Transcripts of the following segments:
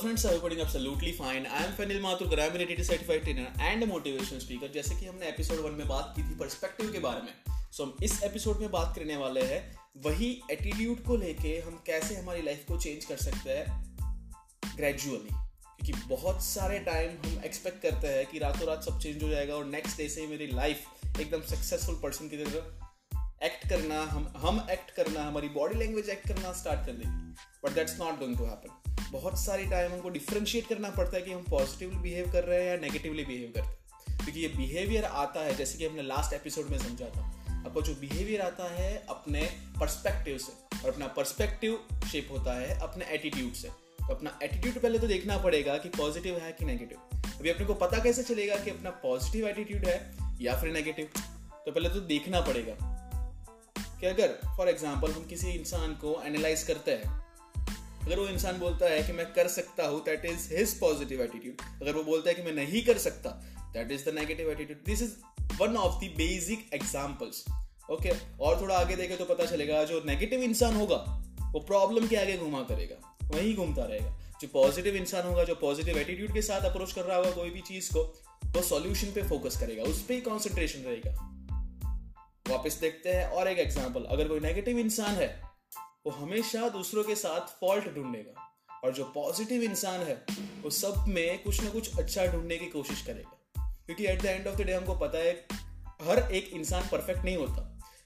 friends, I hope you're absolutely fine. I am Fenil Mathur, I'm an ATT certified trainer and a motivational. जैसे कि हमने episode one में बात की थी पर्सपेक्टिव के बारे में सो so, हम इस एपिसोड में बात करने वाले हैं वही एटीट्यूड को लेके हम कैसे हमारी लाइफ को चेंज कर सकते हैं ग्रेजुअली क्योंकि बहुत सारे टाइम हम एक्सपेक्ट करते हैं कि रातों रात सब चेंज हो जाएगा और नेक्स्ट डे से मेरी लाइफ एकदम सक्सेसफुल पर्सन की तरह एक्ट करना हम हम एक्ट करना हमारी बॉडी लैंग्वेज एक्ट करना स्टार्ट कर देगी but that's not going to happen बहुत सारे टाइम हमको डिफ्रेंशिएट करना पड़ता है कि हम पॉजिटिवली बिहेव कर रहे हैं या नेगेटिवली बिहेव करते हैं। क्योंकि ये बिहेवियर आता है, जैसे कि हमने लास्ट एपिसोड में समझा था। आपको जो बिहेवियर आता है, अपने पर्सपेक्टिव से, और अपना पर्सपेक्टिव शेप होता है, अपने एटीट्यूड से। तो अपना एटीट्यूड पहले तो देखना पड़ेगा कि पॉजिटिव है कि नेगेटिव अभी अपने को पता कैसे चलेगा कि अपना पॉजिटिव एटीट्यूड है या फिर नेगेटिव तो पहले तो देखना पड़ेगा कि अगर फॉर एग्ज़ाम्पल हम किसी इंसान को एनालाइज करते हैं अगर वो इंसान बोलता है कि मैं कर सकता हूँ that is his positive attitude अगर वो बोलता है कि मैं नहीं कर सकता that is the negative attitude this is one of the basic examples okay और थोड़ा आगे देखे तो पता चलेगा, जो नेगेटिव इंसान होगा, वो प्रॉब्लम के आगे घुमा करेगा, वहीं घूमता रहेगा। जो पॉजिटिव इंसान होगा, जो पॉजिटिव एटीट्यूड के साथ अप्रोच कर रहा होगा कोई भी चीज़ को, वो सॉल्यूशन पे फोकस करेगा, उस पर ही कॉन्सेंट्रेशन रहेगा। वापस देखते हैं और एक एग्ज़ाम्पल अगर कोई नेगेटिव इंसान है वो हमेशा दूसरों के साथ फॉल्ट ढूंढेगा। और जो पॉजिटिव इंसान है, वो सब में कुछ ना कुछ अच्छा ढूँढने की कोशिश करेगा। क्योंकि at the end of the day हमको पता है, हर एक इंसान परफेक्ट नहीं होता।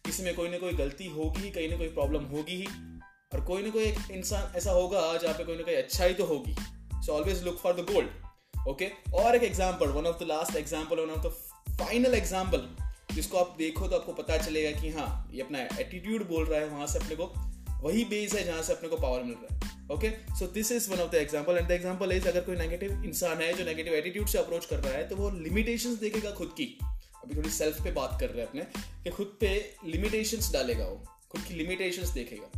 किसी में कोई ना कोई गलती होगी कहीं ना कोई प्रॉब्लम होगी ही। और कोई ना कोई एक इंसान ऐसा होगा जहाँ पे कोई ना कोई अच्छाई तो होगी। So always look for the gold okay और एक example one of the last example one of the final example जिसको आप देखो तो आपको पता चलेगा कि हाँ ये अपना एटीट्यूड बोल रहा है वहाँ से अपने को। वही बेस है जहाँ से अपने को पावर मिल रहा है okay so this is one of the example and the example is अगर कोई नेगेटिव इंसान है जो नेगेटिव एटीट्यूड से अप्रोच कर रहा है तो वो लिमिटेशंस देखेगा खुद की। अभी थोड़ी सेल्फ पे बात कर रहे हैं अपने, कि खुद पे लिमिटेशंस डालेगा वो, खुद की लिमिटेशंस देखेगा।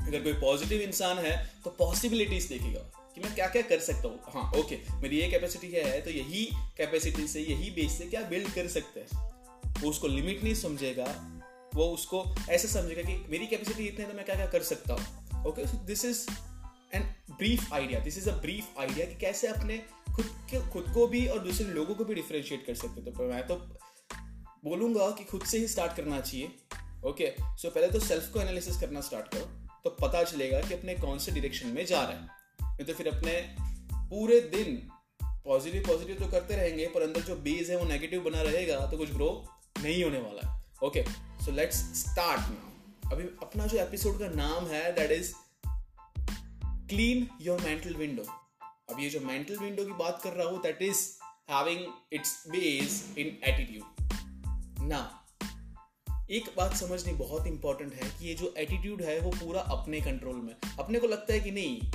अगर कोई पॉजिटिव इंसान है तो पॉसिबिलिटीज देखेगा कि मैं क्या क्या कर सकता हूँ। हाँ ओके मेरी ये कैपेसिटी है तो यही कैपेसिटी से, यही बेस से क्या बिल्ड कर सकते हैं। वो उसको लिमिट नहीं समझेगा वो उसको ऐसे समझेगा कि मेरी कैपेसिटी इतनी है तो मैं क्या क्या कर सकता हूँ। Okay so this is an brief idea this is a brief idea कि कैसे अपने खुद के, खुद को भी और दूसरे लोगों को भी डिफ्रेंशिएट कर सकते तो मैं तो बोलूँगा कि खुद से ही स्टार्ट करना चाहिए। ओके सो पहले तो सेल्फ को एनालिसिस करना स्टार्ट करो तो पता चलेगा कि अपने कौन से डिरेक्शन में जा रहे हैं। नहीं तो फिर अपने पूरे दिन पॉजिटिव पॉजिटिव तो करते रहेंगे, पर अंदर जो बेस है वो नेगेटिव बना रहेगा तो कुछ ग्रो नहीं होने वाला है। Okay so let's start now अभी अपना जो एपिसोड का नाम है that is clean your mental window अब ये जो मेंटल विंडो की बात कर रहा हूँ that is having its base in attitude ना एक बात समझनी बहुत इंपॉर्टेंट है कि ये जो एटीट्यूड है, वो पूरा अपने कंट्रोल में। अपने को लगता है कि नहीं,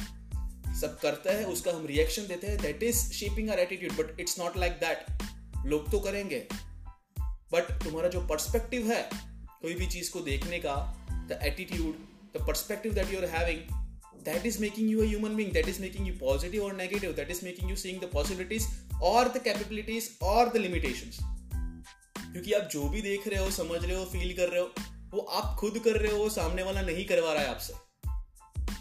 सब करता है, उसका हम रिएक्शन देते हैं that is shaping our attitude but it's not like that लोग तो करेंगे। बट तुम्हारा जो पर्सपेक्टिव है, कोई भी चीज़ को देखने का the attitude the perspective that you are having that is making you a human being that is making you positive और negative that is making you seeing the possibilities और द कैपेबिलिटीज और the limitations क्योंकि आप जो भी देख रहे हो, समझ रहे हो फील कर रहे हो, वो आप खुद कर रहे हो सामने वाला नहीं करवा रहा है आपसे।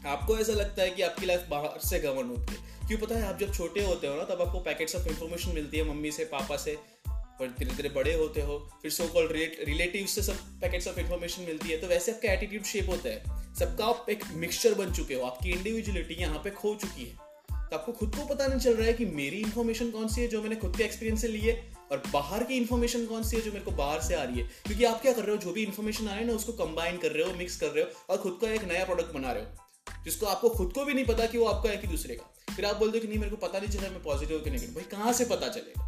आपको ऐसा लगता है कि आपकी लाइफ बाहर से गवर्न होती है। क्यों पता है, आप जब छोटे होते हो ना, तब आपको पैकेट्स ऑफ़ इंफॉर्मेशन मिलती है, मम्मी से, पापा से और धीरे धीरे बड़े होते हो, फिर सो कॉल्ड रिलेटिव से सब पैकेट्स ऑफ़ इन्फॉर्मेशन मिलती है तो वैसे आपका एटीट्यूड शेप होता है। सबका आप एक मिक्सचर बन चुके हो, आपकी इंडिविजुअलिटी यहाँ पे खो चुकी है। तो आपको खुद को पता नहीं चल रहा है कि मेरी इन्फॉर्मेशन कौन सी है जो मैंने खुद के एक्सपीरियंस से ली है, और बाहर की इन्फॉर्मेशन कौन सी है जो मेरे को बाहर से आ रही है। क्योंकि आप क्या कर रहे हो, जो भी इन्फॉर्मेशन आ रही है ना, उसको कंबाइन कर रहे हो मिक्स कर रहे हो, और खुद का एक नया प्रोडक्ट बना रहे हो, जिसको आपको खुद को भी नहीं पता कि वो आपका है कि दूसरे का। फिर आप बोलते हो कि नहीं, मेरे को पता नहीं चला मैं पॉजिटिव कि नेगेटिव भाई, कहाँ से पता चलेगा?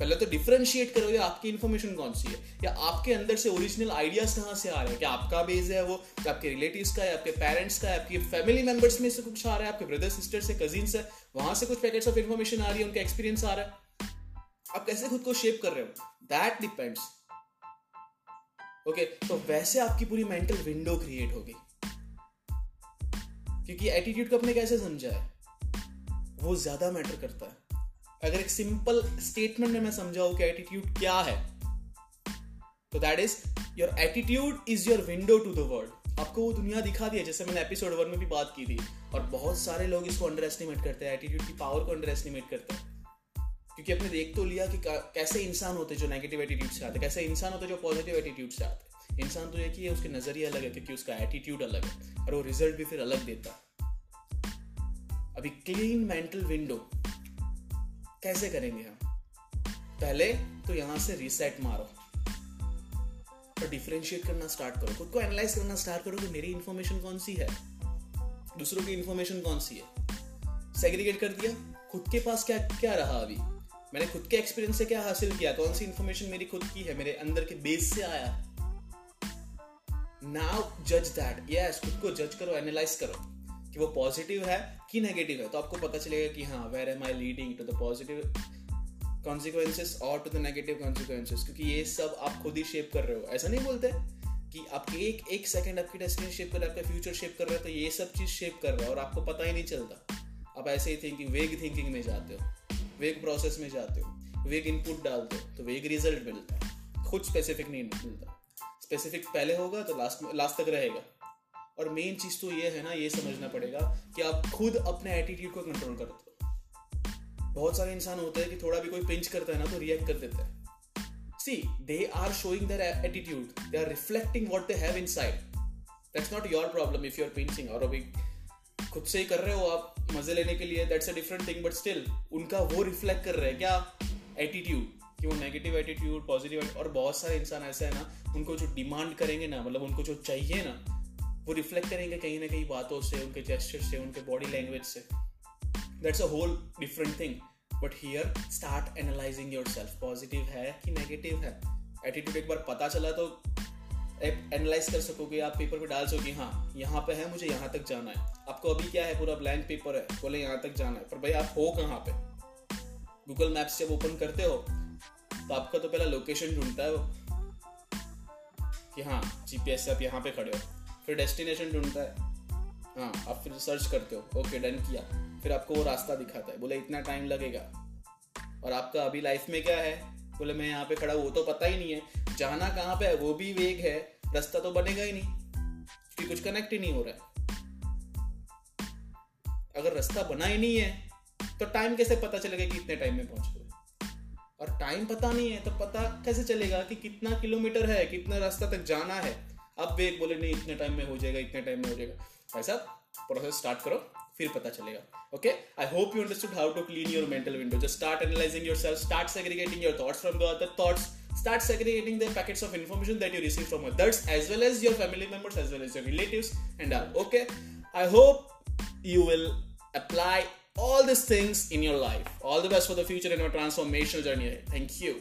पहले तो डिफ्रेंशिएट करो, या आपकी इन्फॉर्मेशन कौन सी है? या आपके अंदर से ओरिजिनल आइडियाज़ कहाँ से आ रहे हैं? क्या आपका बेस है वो? क्या आपके रिलेटिव्स का है? आपके पेरेंट्स का है? आपके फैमिली मेंबर्स में से कुछ आ रहा है? आपके ब्रदर सिस्टर से कजिन से वहाँ से कुछ पैकेट्स ऑफ़ इन्फॉर्मेशन आ रही है? उनका एक्सपीरियंस आ रहा है? आप कैसे खुद को शेप कर रहे हो? दैट डिपेंड्स ओके तो वैसे आपकी पूरी मेंटल विंडो क्रिएट होगी। क्योंकि एटीट्यूड को अपने कैसे समझा है वो ज़्यादा मैटर करता है। अगर एक सिंपल स्टेटमेंट में मैं समझाऊं कि एटीट्यूड क्या है तो that is your attitude is your window to the world आपको वो दुनिया दिखा दी है, जैसे मैंने एपिसोड वन में भी बात की थी। और बहुत सारे लोग इसको अंडर एस्टिमेट करते हैं एटीट्यूड की पावर को अंडर एस्टिमेट करते हैं। क्योंकि अपने देख तो लिया कि कैसे इंसान होते जो नेगेटिव एटीट्यूड से आते कैसे इंसान होते जो पॉजिटिव एटीट्यूड से आते इंसान तो ये कि उसके नज़रिए अलग है, क्योंकि उसका एटीट्यूड अलग है। और वो रिज़ल्ट भी फिर अलग देता अभी क्लीन मेंटल विंडो कैसे करेंगे हम? पहले तो यहाँ से रीसेट मारो। और डिफ्रेंशिएट करना स्टार्ट करो। खुद को एनालाइज करना स्टार्ट करो कि मेरी इंफॉर्मेशन कौन सी है। दूसरों की इंफॉर्मेशन कौन सी है? सेग्रीगेट कर दिया। खुद के पास क्या क्या रहा अभी? मैंने खुद के एक्सपीरियंस से क्या हासिल किया? कौन सी इंफॉर्मेशन मेरी खुद की है? मेरे अंदर के बेस से आया। नाउ जज दैट यस खुद को जज करो एनालाइज करो। कि वो पॉजिटिव है कि नेगेटिव है? तो आपको पता चलेगा कि हाँ where am I leading to the positive consequences और टू द नेगेटिव कॉन्सिक्वेंसेस क्योंकि ये सब आप खुद ही शेप कर रहे हो। ऐसा नहीं बोलते कि आप एक एक सेकंड आपकी डेस्टिनी शेप कर रहे हैं, आपका फ्यूचर शेप कर रहे हो तो ये सब चीज़ शेप कर रहा है और आपको पता ही नहीं चलता। आप ऐसे ही थिंकिंग वेग थिंकिंग में जाते हो वेग प्रोसेस में जाते हो वेग इनपुट डालते हो तो वेग रिज़ल्ट मिलता है। खुद स्पेसिफिक नहीं मिलता। स्पेसिफिक पहले होगा तो लास्ट लास्ट तक रहेगा। और मेन चीज़ तो ये है ना, ये समझना पड़ेगा कि आप खुद अपने एटीट्यूड को कंट्रोल करते हो। बहुत सारे इंसान होते हैं कि थोड़ा भी कोई पिंच करता है ना तो रिएक्ट कर देता है। See they are showing their attitude they are reflecting what they have inside that's not your problem if you are pinching और अभी खुद से ही कर रहे हो आप, मज़े लेने के लिए that's a different thing but still उनका वो रिफ्लेक्ट कर रहे हैं क्या? एटीट्यूड कि वो नेगेटिव एटीट्यूड पॉजिटिव और बहुत सारे इंसान ऐसे है ना, उनको जो डिमांड करेंगे ना मतलब उनको जो चाहिए ना वो रिफ्लेक्ट करेंगे कहीं ना कहीं बातों से, उनके जेस्टर से, उनके बॉडी लैंग्वेज से। That's a whole different thing but here start analysing yourself positive है कि नेगेटिव है? एटीट्यूड एक बार पता चला तो एनालाइज कर सकोगे, आप पेपर पे डाल सकोगे हाँ यहाँ पे है, मुझे यहाँ तक जाना है। आपको अभी क्या है, पूरा ब्लैंक पेपर है, बोले यहाँ तक जाना है। पर भाई आप हो कहाँ पे? गूगल मैप्स जब ओपन करते हो तो आपका तो पहला लोकेशन ढूंढता है वो कि हाँ जीपीएस से आप यहाँ पे खड़े हो। फिर डेस्टिनेशन ढूंढता है। हाँ। आप फिर सर्च करते हो। ओके डन किया। फिर आपको वो रास्ता दिखाता है। बोले इतना टाइम लगेगा। और आपका अभी लाइफ में क्या है? बोले मैं यहाँ पे खड़ा वो तो पता ही नहीं है। जाना कहाँ पे है? वो भी वेग है। रास्ता तो बनेगा ही नहीं। क्योंकि कुछ कनेक्ट ही नहीं हो रहा है। अगर रास्ता बना ही नहीं है तो टाइम कैसे पता चलेगा कि इतने टाइम में पहुँच गए? और टाइम पता नहीं है तो पता कैसे चलेगा कि कितना किलोमीटर है कितना रास्ता तक जाना है? अब वे बोले, नहीं, इतने टाइम में हो जाएगा, इतने टाइम में हो जाएगा भाई साहब प्रोसेस स्टार्ट करो, फिर पता चलेगा okay I hope you understood how to clean your mental window just start analysing yourself start segregating your thoughts from the other thoughts start segregating the packets of information that you receive from others as well as your family members as well as your relative and all okay I hope you will apply All these things in your life. All the best for the future in your transformational journey. Thank you.